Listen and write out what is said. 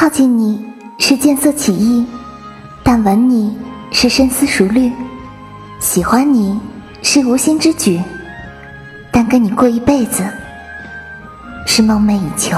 靠近你是见色起意但吻你是深思熟虑喜欢你是无心之举。但跟你过一辈子是梦寐以求。